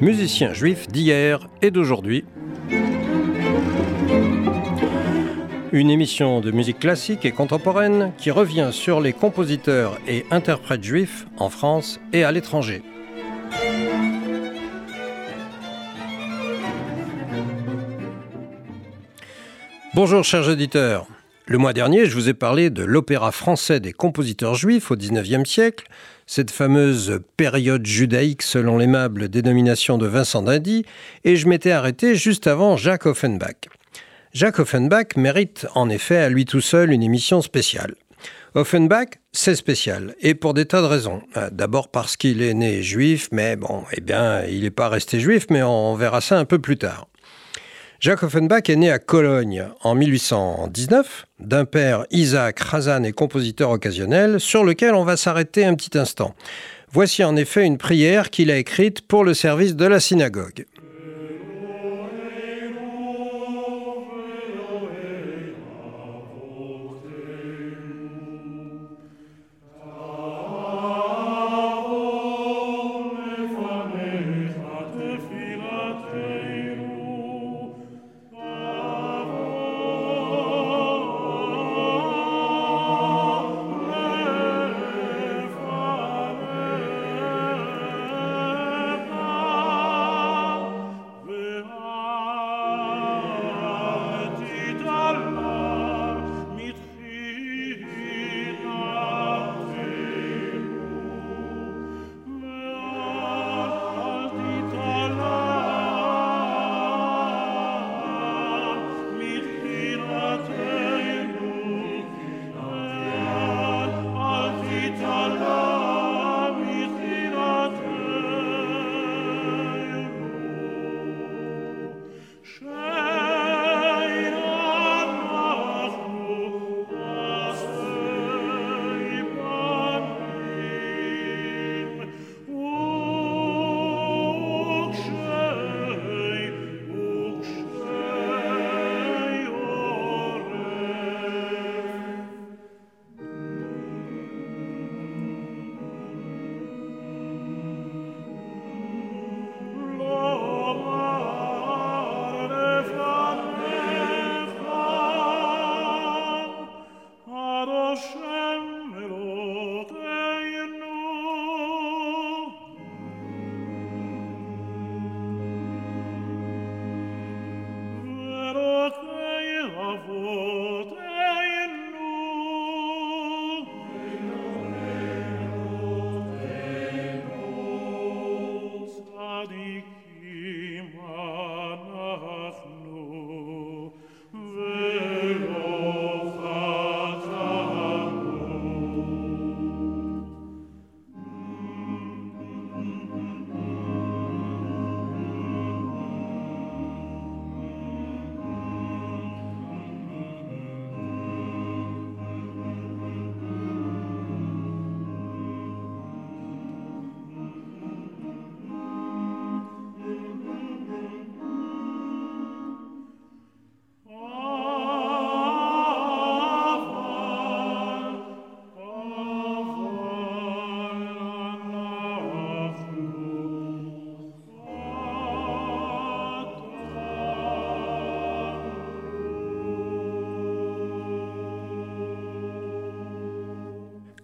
Musiciens juifs d'hier et d'aujourd'hui. Une émission de musique classique et contemporaine qui revient sur les compositeurs et interprètes juifs en France et à l'étranger. Bonjour chers auditeurs. Le mois dernier, je vous ai parlé de l'opéra français des compositeurs juifs au XIXe siècle, cette fameuse période judaïque selon l'aimable dénomination de Vincent d'Indy, et je m'étais arrêté juste avant Jacques Offenbach. Jacques Offenbach mérite en effet à lui tout seul une émission spéciale. Offenbach, c'est spécial, et pour des tas de raisons. Euh, d'abord parce qu'il est né juif, mais bon, eh bien, il n'est pas resté juif, mais on verra ça un peu plus tard. Jacques Offenbach est né à Cologne en 1819, d'un père Isaac Razan et compositeur occasionnel, sur lequel on va s'arrêter un petit instant. Voici en effet une prière qu'il a écrite pour le service de la synagogue.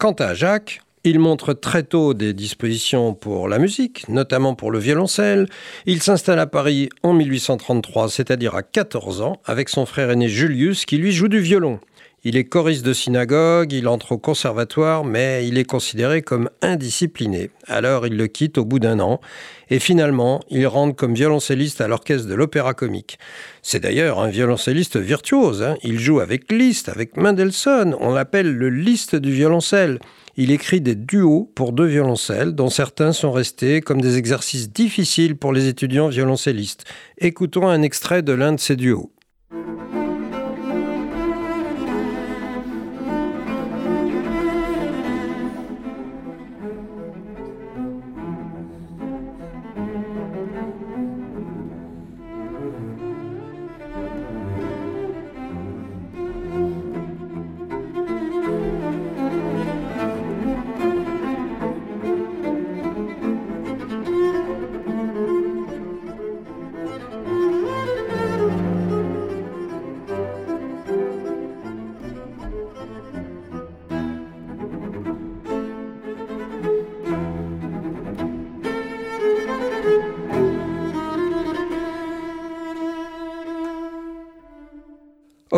Quant à Jacques, il montre très tôt des dispositions pour la musique, notamment pour le violoncelle. Il s'installe à Paris en 1833, c'est-à-dire à 14 ans, avec son frère aîné Julius qui lui joue du violon. Il est choriste de synagogue, il entre au conservatoire, mais il est considéré comme indiscipliné. Alors il le quitte au bout d'un an, et finalement il rentre comme violoncelliste à l'orchestre de l'Opéra Comique. C'est d'ailleurs un violoncelliste virtuose, hein. il joue avec Liszt, avec Mendelssohn, on l'appelle le Liszt du violoncelle. Il écrit des duos pour deux violoncelles, dont certains sont restés comme des exercices difficiles pour les étudiants violoncellistes. Écoutons un extrait de l'un de ces duos.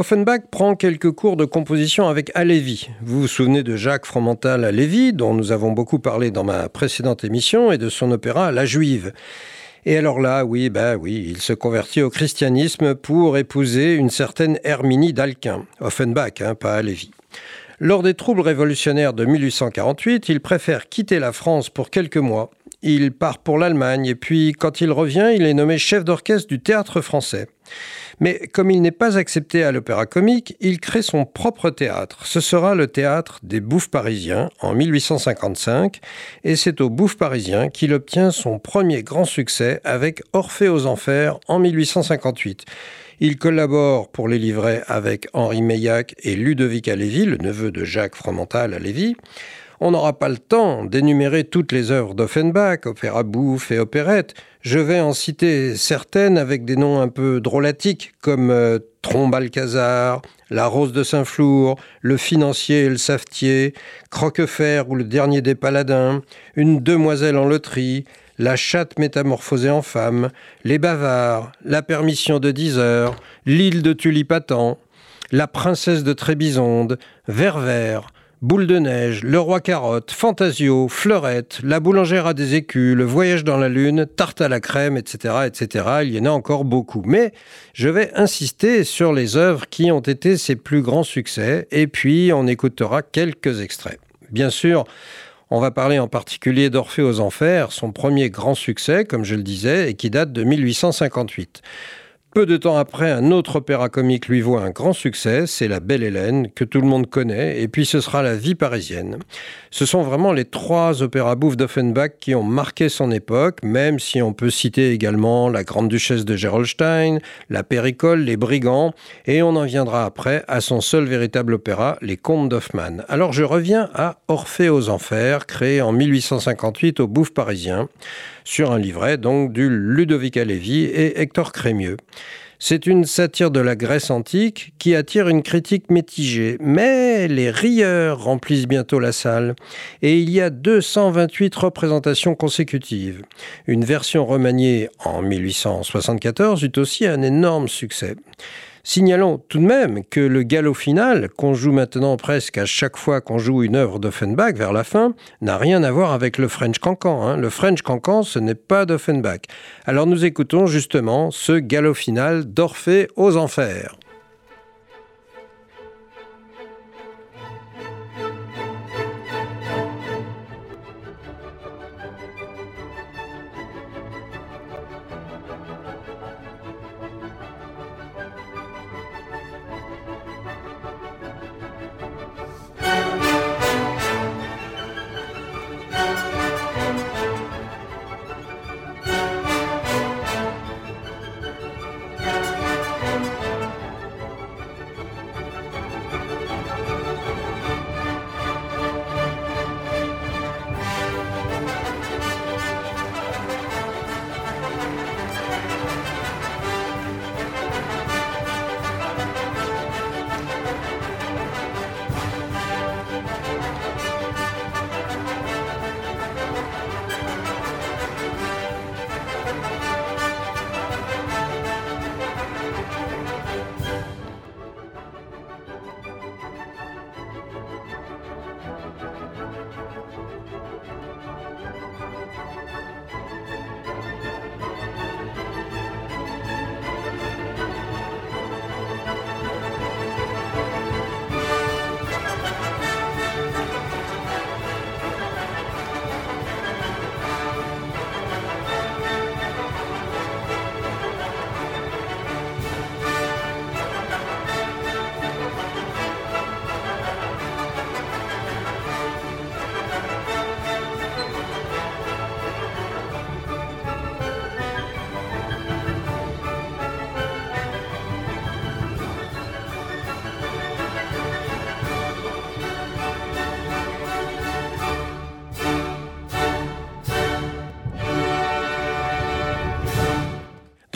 Offenbach prend quelques cours de composition avec Halévy. Vous vous souvenez de Jacques Fromental Halévy, dont nous avons beaucoup parlé dans ma précédente émission, et de son opéra La Juive. Et alors là, oui, bah oui, il se convertit au christianisme pour épouser une certaine Herminie d'Alquin. Offenbach, hein, pas Halévy. Lors des troubles révolutionnaires de 1848, il préfère quitter la France pour quelques mois. Il part pour l'Allemagne et puis quand il revient, il est nommé chef d'orchestre du théâtre français. Mais comme il n'est pas accepté à l'Opéra Comique, il crée son propre théâtre. Ce sera le théâtre des Bouffes Parisiens en 1855, et c'est au Bouffes Parisiens qu'il obtient son premier grand succès avec Orphée aux Enfers en 1858. Il collabore pour les livrets avec Henri Meillac et Ludovic Alévi, le neveu de Jacques Fromental Alévi. On n'aura pas le temps d'énumérer toutes les œuvres d'Offenbach, opéra bouffe et opérette. Je vais en citer certaines avec des noms un peu drôlatiques, comme euh, Trombe Alcazar, La Rose de Saint-Flour, Le Financier et le Savetier, Croquefer ou Le Dernier des Paladins, Une Demoiselle en loterie, La Chatte métamorphosée en femme, Les Bavards, La Permission de 10 heures, L'île de Tulipatan, La Princesse de Trébizonde, Vert Boule de neige, Le roi carotte, Fantasio, Fleurette, La boulangère à des écus, Le voyage dans la lune, Tarte à la crème, etc., etc. Il y en a encore beaucoup. Mais je vais insister sur les œuvres qui ont été ses plus grands succès et puis on écoutera quelques extraits. Bien sûr, on va parler en particulier d'Orphée aux Enfers, son premier grand succès, comme je le disais, et qui date de 1858. Peu de temps après, un autre opéra comique lui voit un grand succès, c'est La Belle Hélène, que tout le monde connaît, et puis ce sera La Vie parisienne. Ce sont vraiment les trois opéras bouffes d'Offenbach qui ont marqué son époque, même si on peut citer également La Grande Duchesse de Gerolstein, La Péricole, Les Brigands, et on en viendra après à son seul véritable opéra, Les Contes d'Hoffmann. Alors je reviens à Orphée aux Enfers, créé en 1858 au Bouffe parisien sur un livret donc du Ludovic Alévi et Hector Crémieux. C'est une satire de la Grèce antique qui attire une critique mitigée, mais les rieurs remplissent bientôt la salle et il y a 228 représentations consécutives. Une version remaniée en 1874 eut aussi un énorme succès. Signalons tout de même que le galop final, qu'on joue maintenant presque à chaque fois qu'on joue une œuvre d'Offenbach vers la fin, n'a rien à voir avec le French Cancan. Hein. Le French Cancan, ce n'est pas d'Offenbach. Alors nous écoutons justement ce galop final d'Orphée aux Enfers.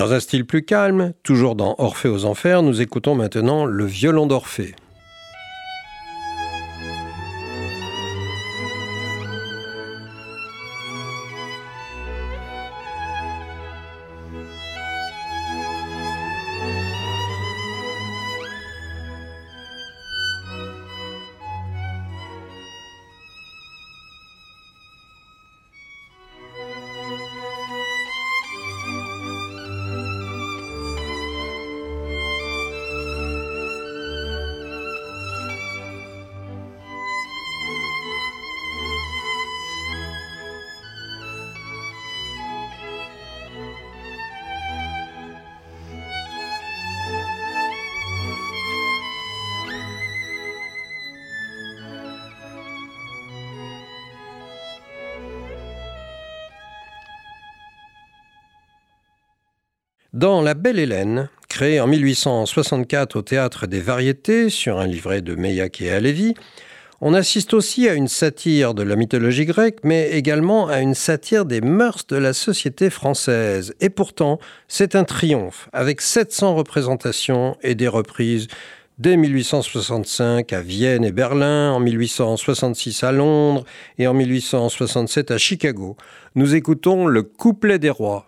Dans un style plus calme, toujours dans Orphée aux Enfers, nous écoutons maintenant le violon d'Orphée. Dans La Belle Hélène, créée en 1864 au théâtre des Variétés sur un livret de Meillac et Halévy, on assiste aussi à une satire de la mythologie grecque, mais également à une satire des mœurs de la société française. Et pourtant, c'est un triomphe, avec 700 représentations et des reprises dès 1865 à Vienne et Berlin, en 1866 à Londres et en 1867 à Chicago. Nous écoutons le couplet des rois.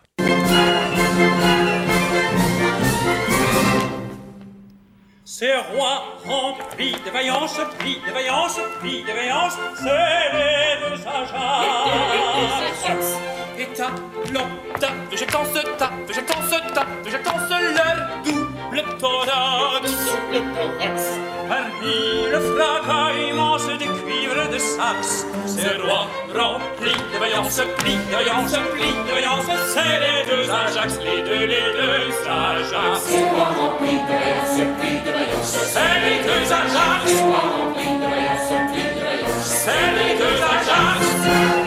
Ces rois remplis de vaillance, plis de vaillance, plis de vaillance, c'est les deux Ajax. Et ta, j'attends ce ta, j'attends ce ta, j'attends le double thorax. Parmi le fracas immense des cuivres de Saxe, ces rois remplis de vaillance, plis de vaillance, plis de vaillance, c'est les deux Ajax, les deux, les deux Ajax. Ces rois remplis de vaillance, plis de vaillance, c'est les deux Ajax. Ces rois remplis de vaillance, plis de vaillance, c'est les deux Ajax.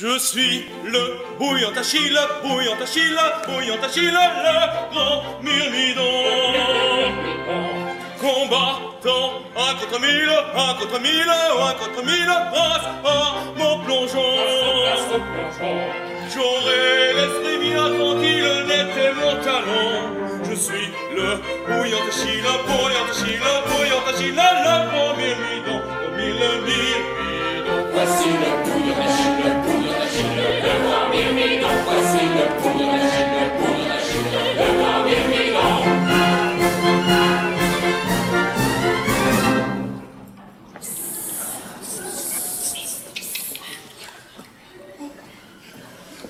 Je suis le bouillant Achille, bouillant Achille, bouillant Achille, le grand myrmidon. Combattant un contre mille, un contre mille, un contre mille, grâce à mon plongeon. J'aurais l'esprit bien tranquille, n'était mon talon. Je suis le bouillant Achille, bouillant Achille, bouillant Achille, le grand myrmidon,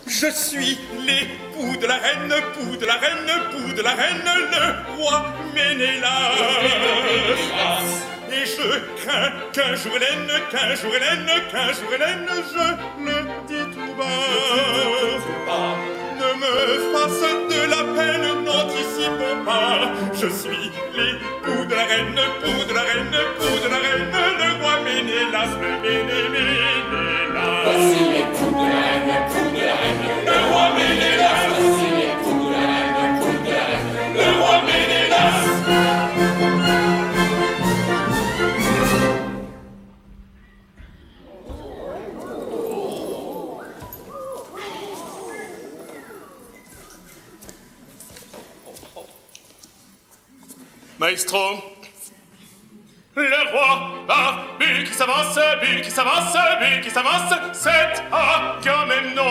Je suis l'époux de la reine, époux de la reine, époux de la reine, le roi Ménélas. Et je crains qu'un jour Hélène, qu'un jour Hélène, qu'un jour Hélène, je le Ne me fasse de la peine, n'anticipons pas. Je suis l'époux de la reine, époux de la reine, époux de la reine, le roi Ménélas, le Méné, Ménélas. Voici l'époux de la reine, l'époux de la reine, Le roi Ménélas, Voici l'époux de la reine, l'époux de la reine, le roi Ménélas. Maestro, le roi a bu qui s'avance, bu qui s'avance, bu qui s'avance, c'est Agamemnon.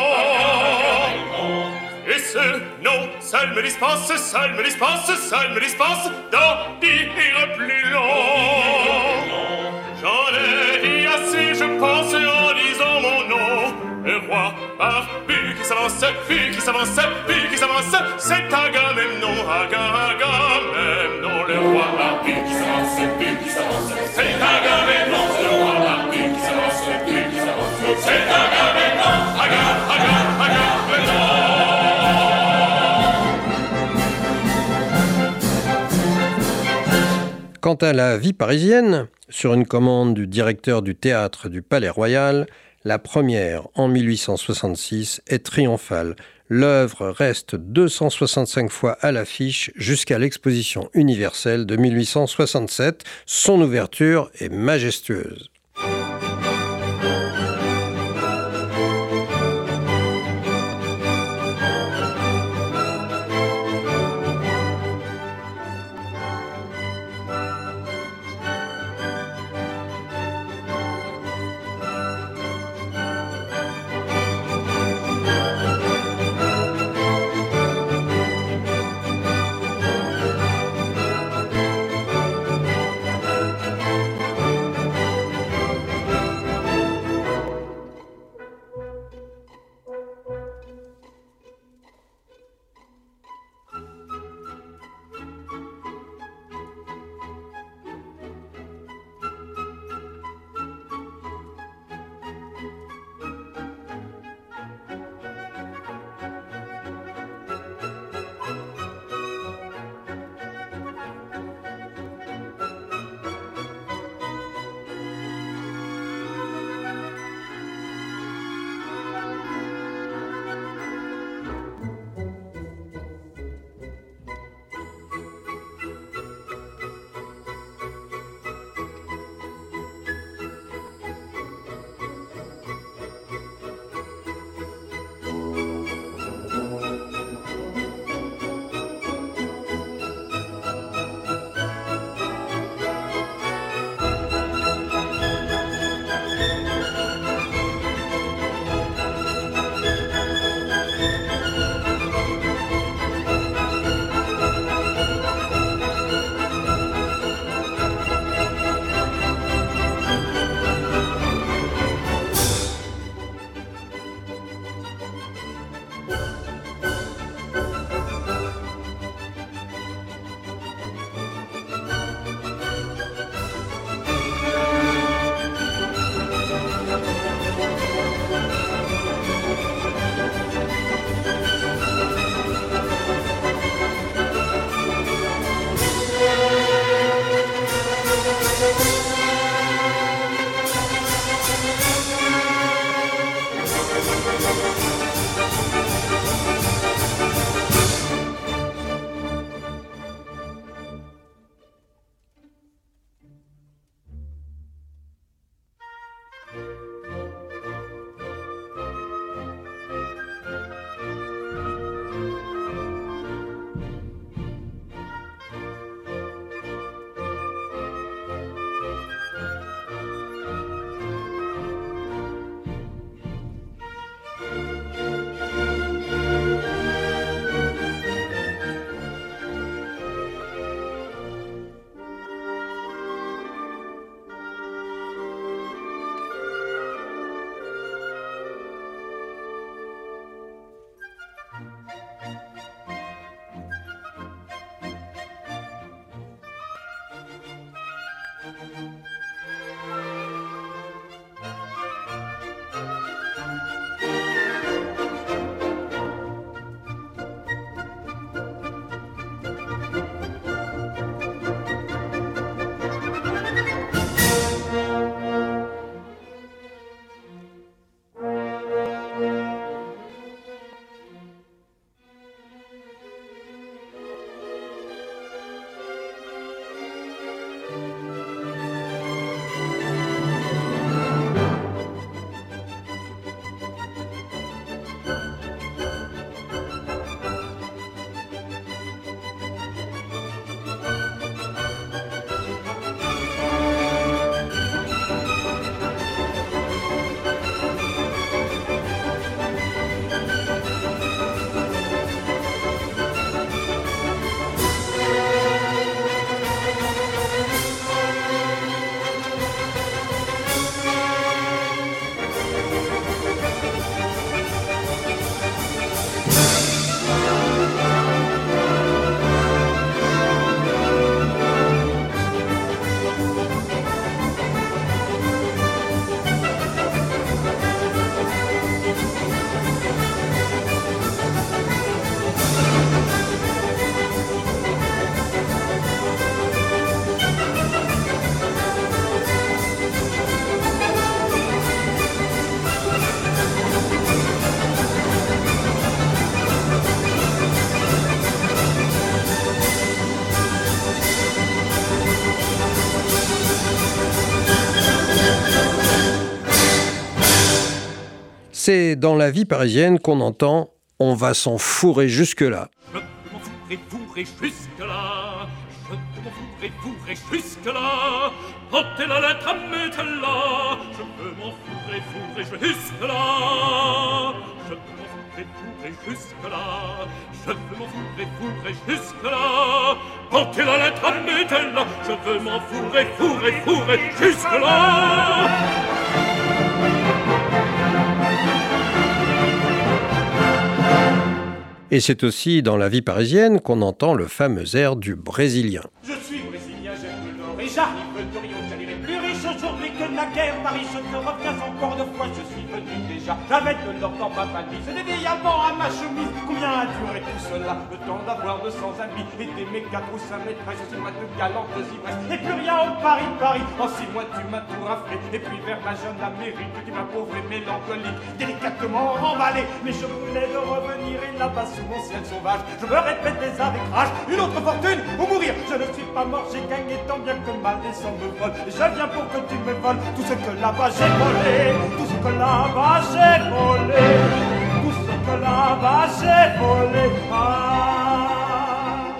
Et ce nom seul me dispense, seul me dispense, seul me dispense d'en dire plus long. J'en ai dit assez, je pense, en disant mon nom. Le roi par bu qui s'avance, bu qui s'avance, bu qui s'avance, c'est Agamemnon, Aga- Agamemnon, Quant à la vie parisienne, sur une commande du directeur du théâtre du Palais Royal, la première en 1866 est triomphale. L'œuvre reste 265 fois à l'affiche jusqu'à l'exposition universelle de 1867. Son ouverture est majestueuse. C'est dans la vie parisienne qu'on entend on va s'en fourrer jusque-là. Je m'en fourrai, fourrai jusque-là. Je m'en fourrai, fourrai jusque-là. Portez la lettre à mettez-la. Je veux m'en fourrer, fourrer jusque-là. Je veux m'en fourrer, fourrer jusque-là. Je veux m'en fourrer, fourrer jusque-là. Portez la lettre à mettez-la. Je veux m'en fourrer, fourrer, fourrer jusque-là. Et c'est aussi dans la vie parisienne qu'on entend le fameux air du Brésilien. Je suis brésilien, j'aime le nord et j'arrive de de Janeiro. Plus riche aujourd'hui que naguère, Paris, je te reviens encore de fois, je suis venu J'avais de l'or dans ma valise, des diamants à ma chemise. Combien a duré tout cela? Le temps d'avoir 200 amis et d'aimer 4 ou 5 maîtresses, six mois de galantes ivresses. Et plus rien au Paris, Paris. En 6 mois, tu m'as tout raflé. Et puis vers ma jeune Amérique, qui m'a pauvre et mélancolique, délicatement emballé. Mais je voulais de revenir et là-bas sous mon ciel sauvage, je me répète des arbitrages. Une autre fortune ou mourir. Je ne suis pas mort, j'ai gagné tant bien que mal des sangs me. Et je viens pour que tu me voles tout ce que là-bas j'ai volé, tout ce que là-bas j'ai volé, tout ce que là-bas j'ai volé. Ah,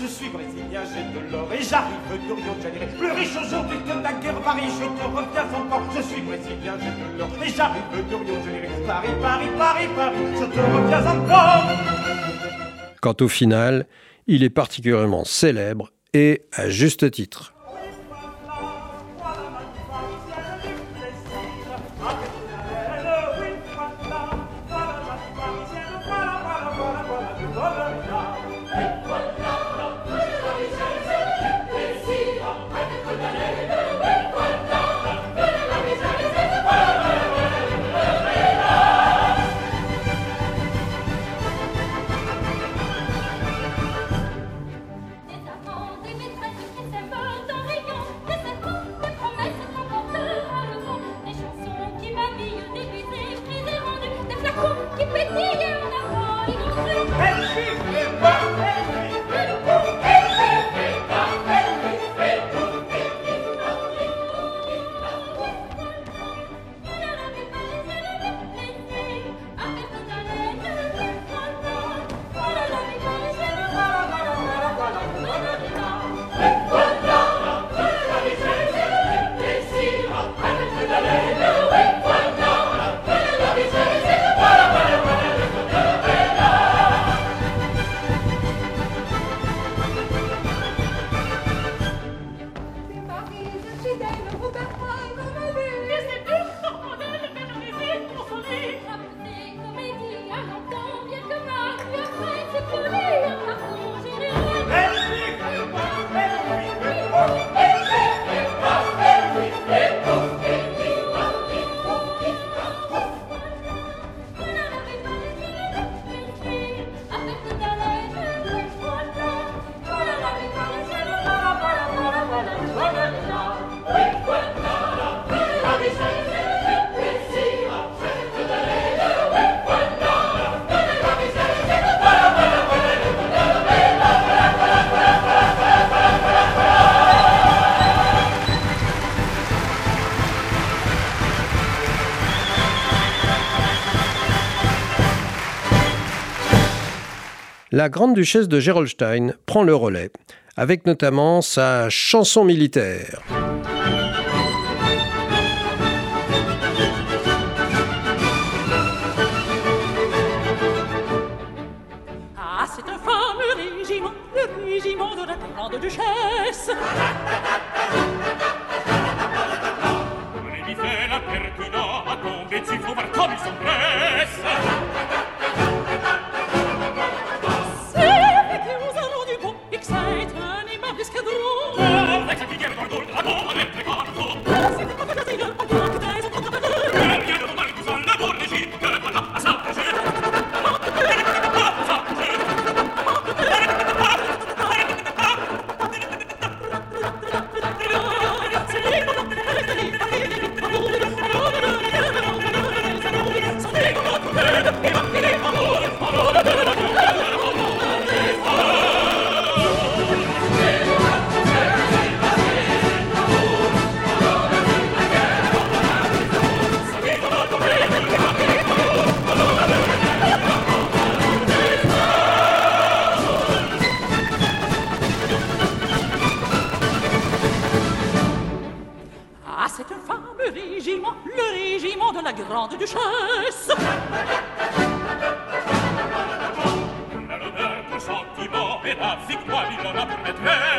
je suis brésilien, j'ai de l'or et j'arrive de Rio de Janeiro. Plus riche aujourd'hui que naguère, Paris, je te reviens encore. Je suis brésilien, j'ai de l'or et j'arrive de Rio de Janeiro. Paris, Paris, Paris, Paris, je te reviens encore. Quant au final, il est particulièrement célèbre et à juste titre. La grande-duchesse de Gerolstein prend le relais, avec notamment sa chanson militaire. Sic qua vivo natur et me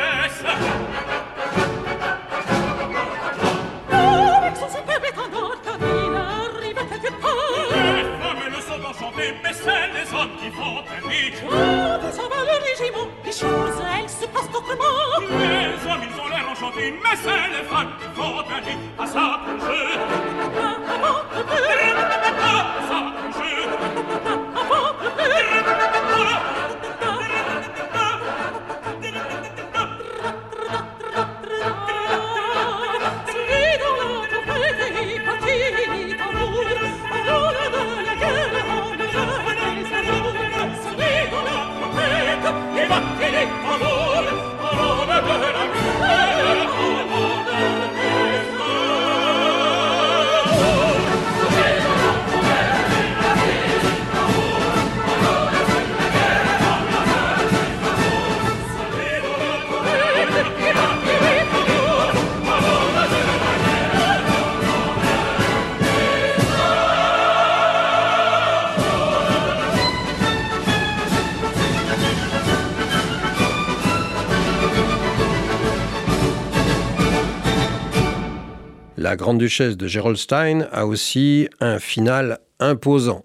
grande-duchesse de Gerolstein a aussi un final imposant.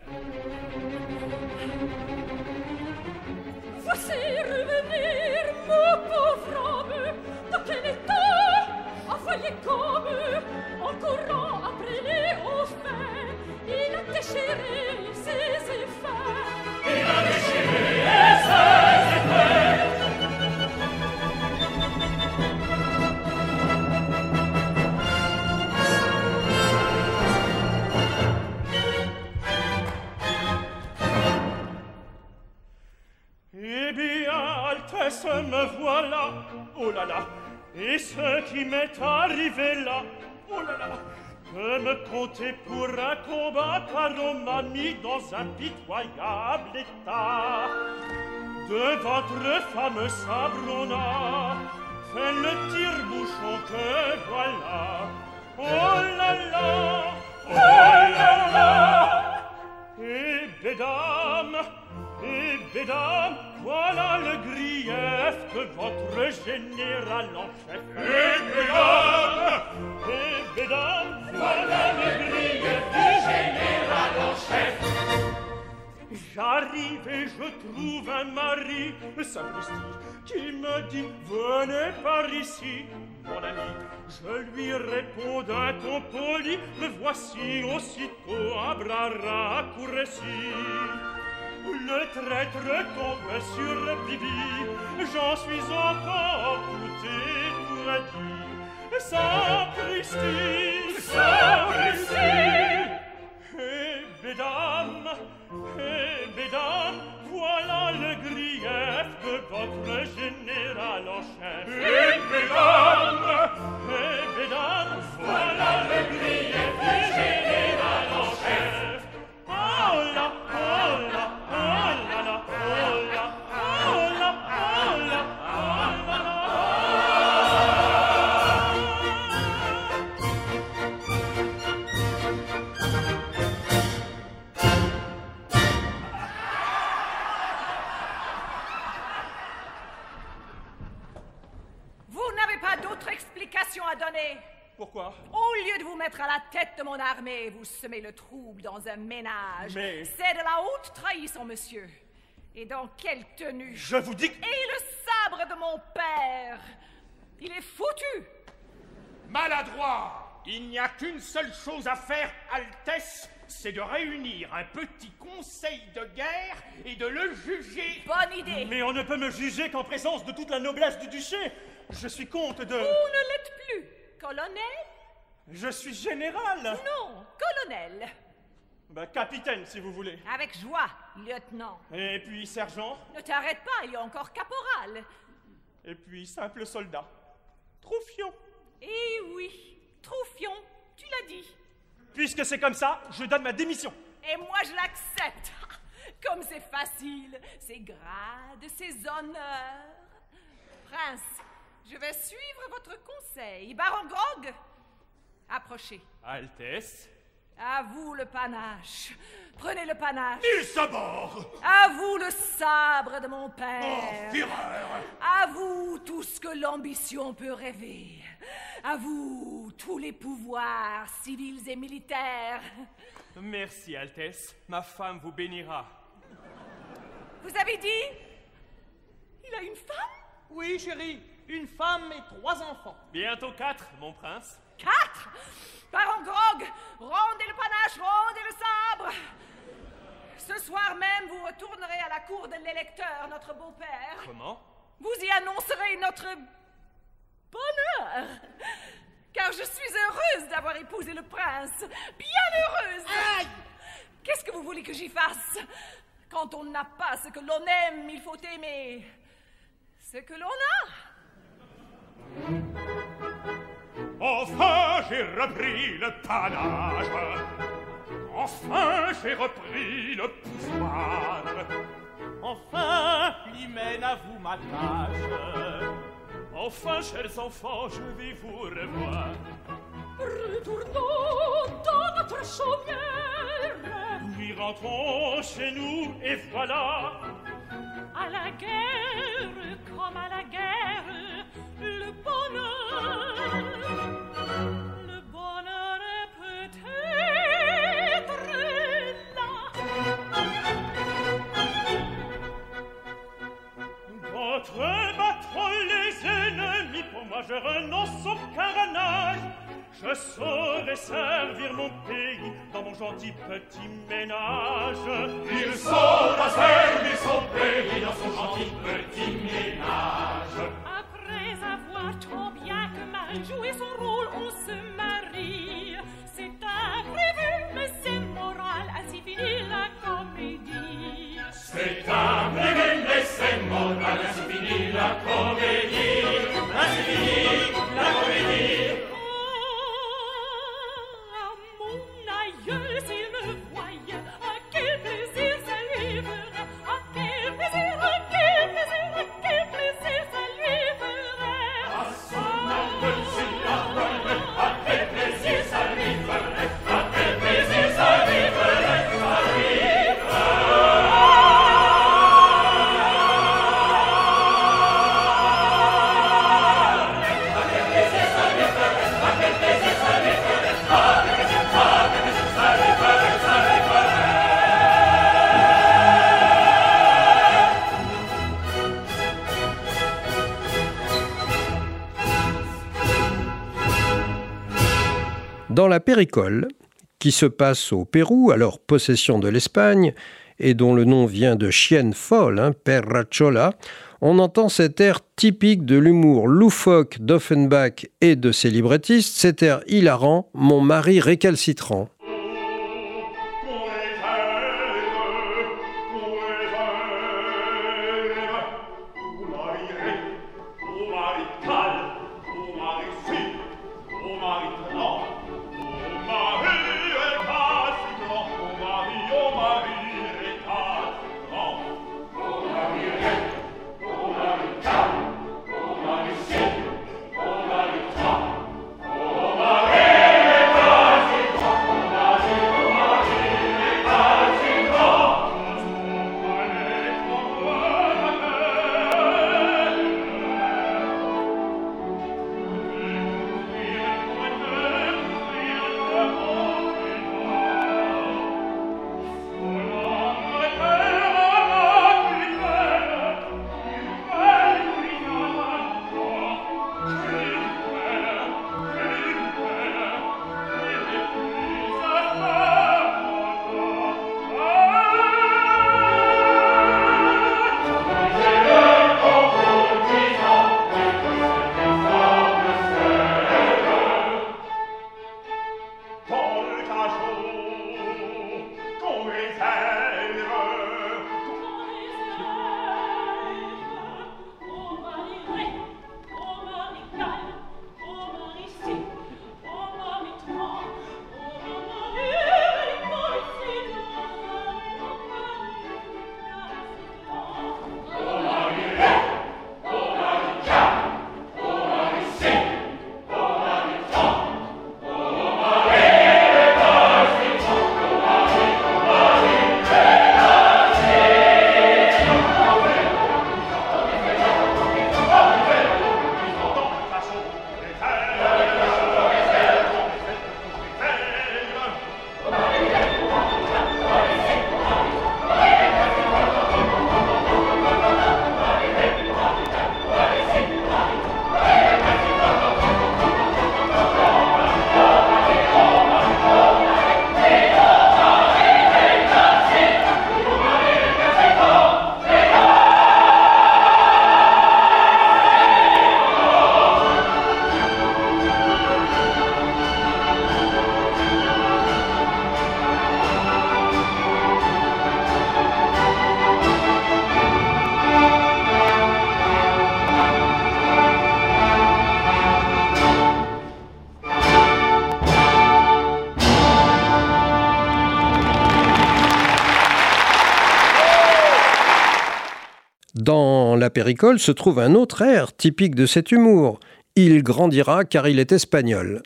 beauté pour un combat car on m'a mis dans un pitoyable état. De votre fameux sabre on a fait le tire-bouchon que voilà. Oh là là, oh là là, et mesdames, Et bédam, voilà le grief que votre général en chef. Et bédam, et bédam, voilà le grief du général en chef. J'arrive et je trouve un mari, sapristi, qui me dit Venez par ici, mon ami. Je lui réponds d'un ton poli, me voici aussitôt à bras raccourcis. Le traître tombe sur Bibi, j'en suis encore tout étourdi. Sapristi, sapristi, semez le trouble dans un ménage. Mais- C'est de la haute trahison, monsieur. Et dans quelle tenue? Je vous dis que... Et le sabre de mon père Il est foutu Maladroit Il n'y a qu'une seule chose à faire, Altesse, c'est de réunir un petit conseil de guerre et de le juger. Bonne idée Mais on ne peut me juger qu'en présence de toute la noblesse du duché. Je suis comte de... Vous ne l'êtes plus Colonel Je suis général. Non, colonel. Bah, capitaine, si vous voulez. Avec joie, lieutenant. Et puis sergent. Ne t'arrête pas, il y a encore caporal. Et puis simple soldat. Troufion. Eh oui, Troufion, tu l'as dit. Puisque c'est comme ça, je donne ma démission. Et moi, je l'accepte. Comme c'est facile, c'est grade, c'est honneur. Prince, je vais suivre votre conseil. Baron Grog, approchez. Altesse. À vous le panache. Prenez le panache. Il s'aborde À vous le sabre de mon père. Oh, Führer À vous tout ce que l'ambition peut rêver. À vous tous les pouvoirs civils et militaires. Merci, Altesse. Ma femme vous bénira. Vous avez dit Il a une femme? Oui, chérie, une femme et trois enfants. Bientôt quatre, mon prince. Quatre Baron Grog, rendez le panache, rendez le sabre Ce soir même, vous retournerez à la cour de l'électeur, notre beau-père. Comment? Vous y annoncerez notre bonheur. Car je suis heureuse d'avoir épousé le prince. Bien heureuse. Qu'est-ce que vous voulez que j'y fasse? Quand on n'a pas ce que l'on aime, il faut aimer ce que l'on a. Enfin j'ai repris le panache Enfin j'ai repris le pouvoir Enfin l'hymen vous ma tâche Enfin, chers enfants, je vais vous revoir Retournons dans notre chaumière Nous rentrons chez nous et voilà À la guerre comme à la guerre Le bon gentil petit ménage. Il saura servir son pays dans son gentil petit Qui se passe au Pérou, alors possession de l'Espagne, et dont le nom vient de chienne folle, hein, Perrachola, on entend cet air typique de l'humour loufoque d'Offenbach et de ses librettistes, cet air hilarant, mon mari récalcitrant. Péricole se trouve un autre air typique de cet humour. Il grandira car il est espagnol.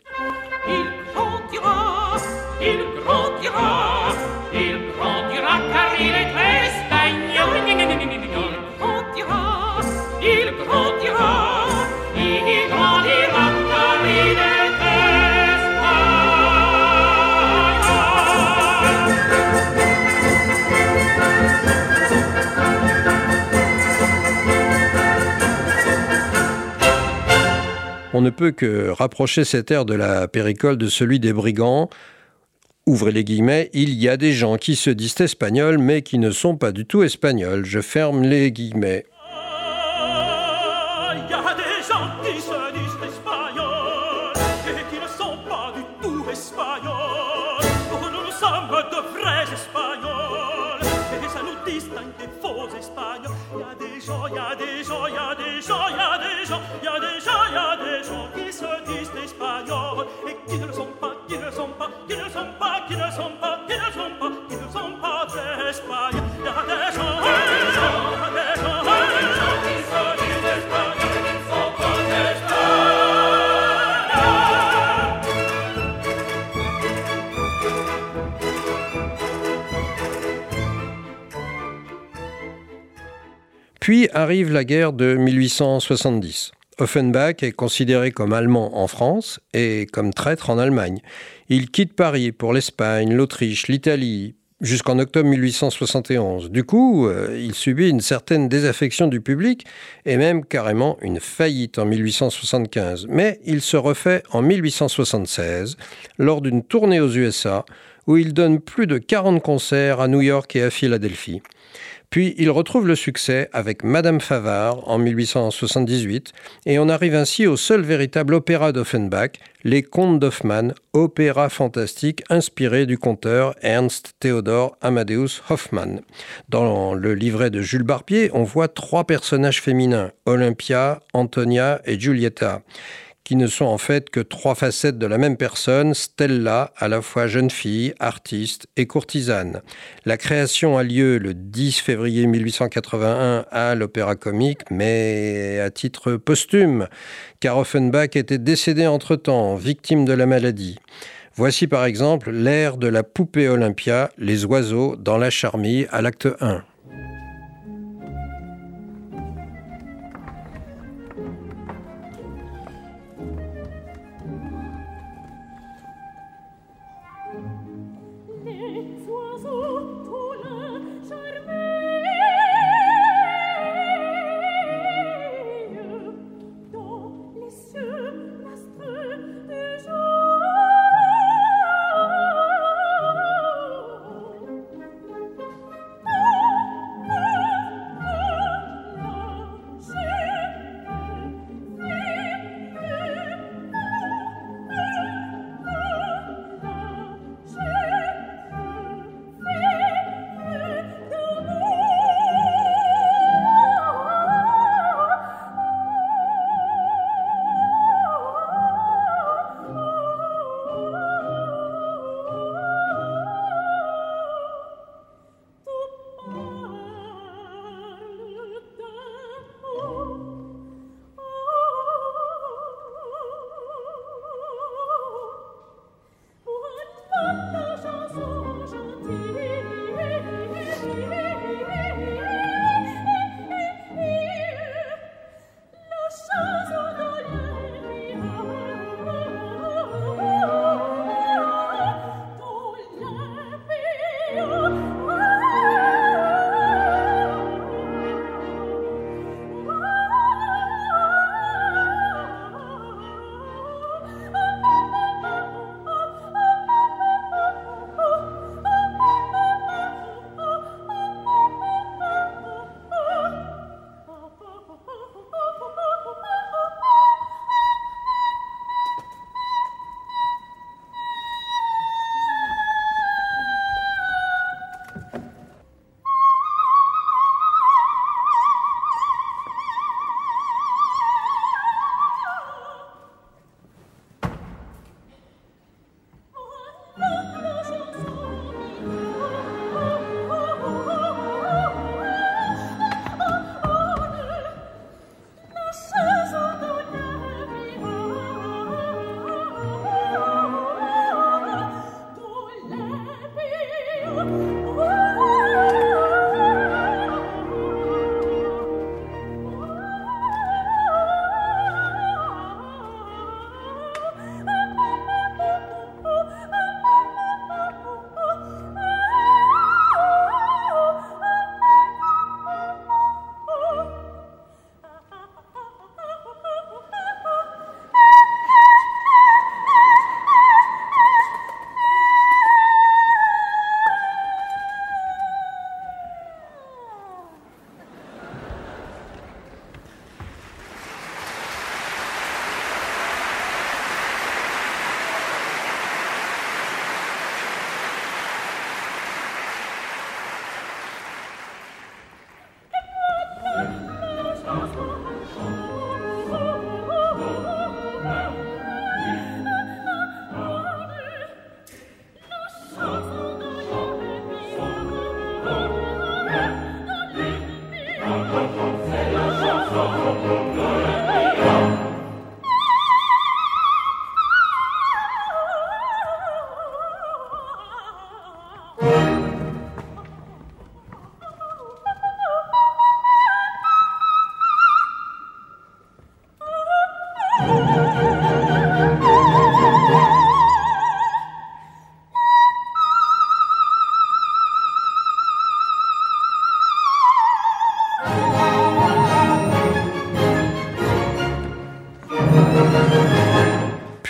On ne peut que rapprocher cet air de la Péricole de celui des brigands. Ouvrez les guillemets, il y a des gens qui se disent espagnols mais qui ne sont pas du tout espagnols. Je ferme les guillemets. Puis arrive la guerre de 1870. Offenbach est considéré comme allemand en France et comme traître en Allemagne. Il quitte Paris pour l'Espagne, l'Autriche, l'Italie, jusqu'en octobre 1871. Du coup, euh, il subit une certaine désaffection du public et même carrément une faillite en 1875. Mais il se refait en 1876 lors d'une tournée aux USA où il donne plus de 40 concerts à New York et à Philadelphie. Puis il retrouve le succès avec Madame Favart en 1878 et on arrive ainsi au seul véritable opéra d'Offenbach, Les Contes d'Hoffmann, opéra fantastique inspiré du conteur Ernst Theodor Amadeus Hoffmann. Dans le livret de Jules Barbier, on voit trois personnages féminins, Olympia, Antonia et Giulietta qui ne sont en fait que trois facettes de la même personne, Stella, à la fois jeune fille, artiste et courtisane. La création a lieu le 10 février 1881 à l'Opéra Comique, mais à titre posthume, car Offenbach était décédé entre-temps, victime de la maladie. Voici par exemple l'air de la poupée Olympia, Les oiseaux dans la charmille à l'acte 1.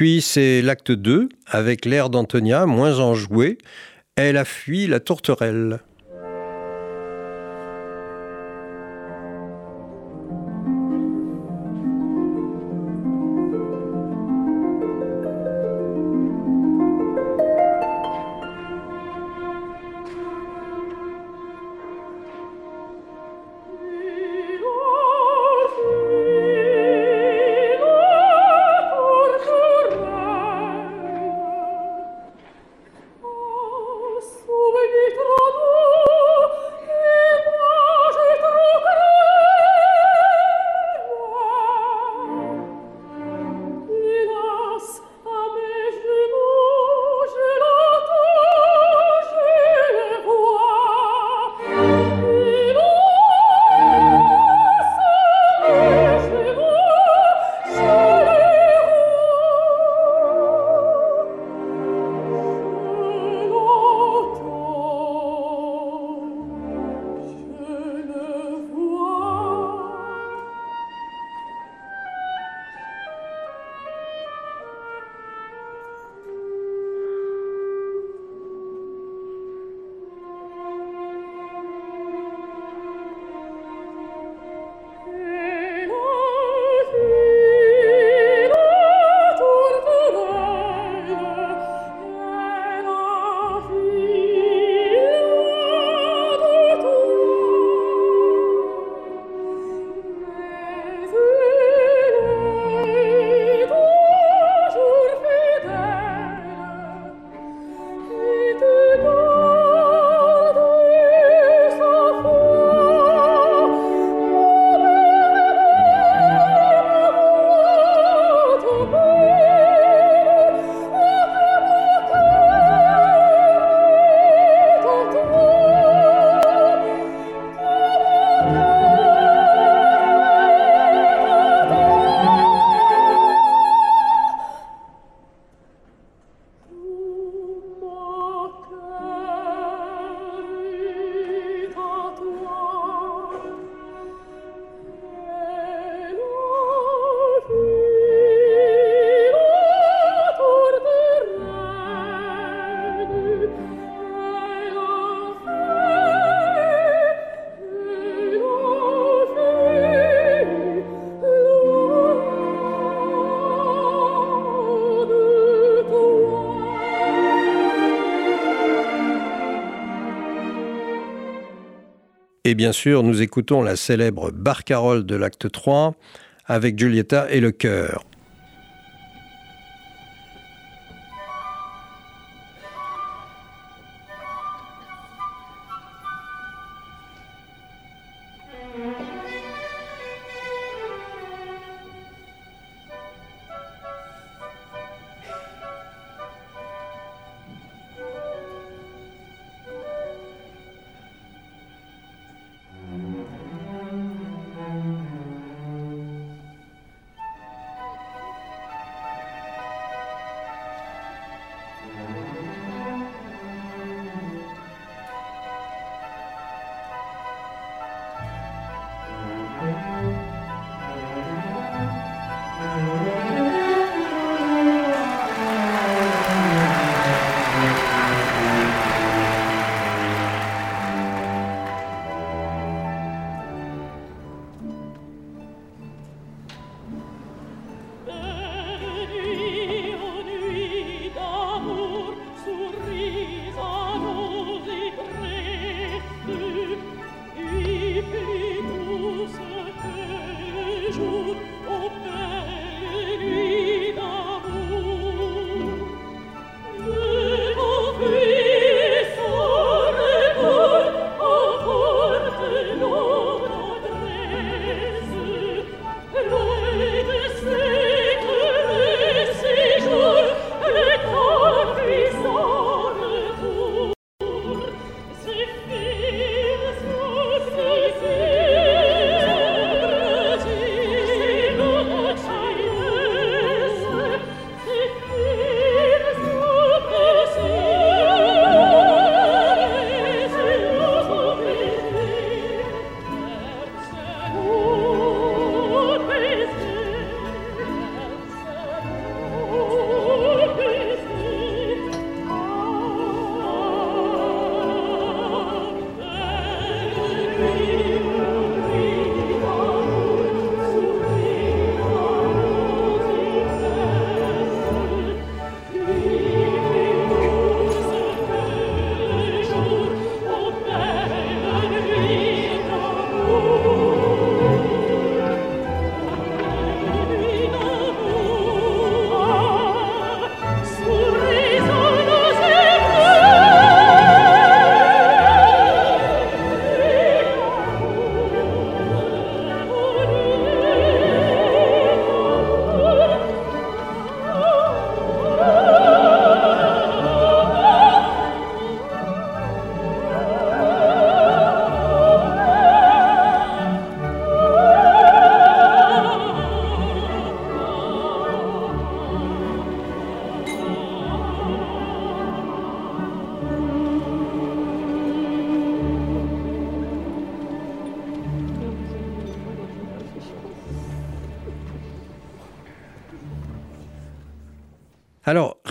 Puis c'est l'acte 2, avec l'air d'Antonia, moins enjoué. Elle a fui la tourterelle. Et bien sûr, nous écoutons la célèbre barcarolle de l'acte 3 avec Giulietta et le chœur.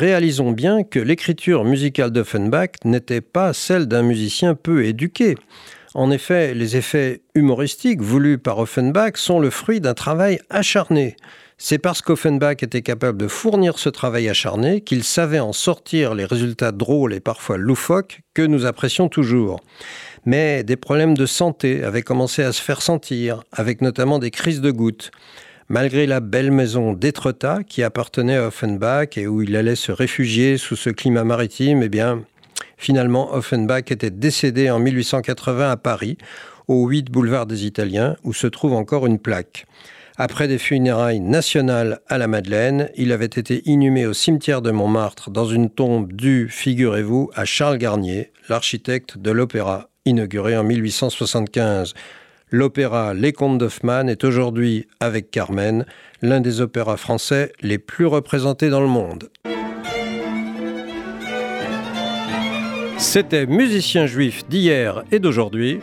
Réalisons bien que l'écriture musicale d'Offenbach n'était pas celle d'un musicien peu éduqué. En effet, les effets humoristiques voulus par Offenbach sont le fruit d'un travail acharné. C'est parce qu'Offenbach était capable de fournir ce travail acharné qu'il savait en sortir les résultats drôles et parfois loufoques que nous apprécions toujours. Mais des problèmes de santé avaient commencé à se faire sentir, avec notamment des crises de gouttes. Malgré la belle maison d'Étretat qui appartenait à Offenbach et où il allait se réfugier sous ce climat maritime, eh bien, finalement, Offenbach était décédé en 1880 à Paris, au 8 boulevard des Italiens, où se trouve encore une plaque. Après des funérailles nationales à la Madeleine, il avait été inhumé au cimetière de Montmartre dans une tombe due, figurez-vous, à Charles Garnier, l'architecte de l'opéra, inauguré en 1875. L'opéra Les Contes d'Hoffmann est aujourd'hui, avec Carmen, l'un des opéras français les plus représentés dans le monde. C'était Musicien juif d'hier et d'aujourd'hui.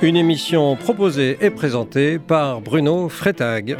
Une émission proposée et présentée par Bruno Freitag.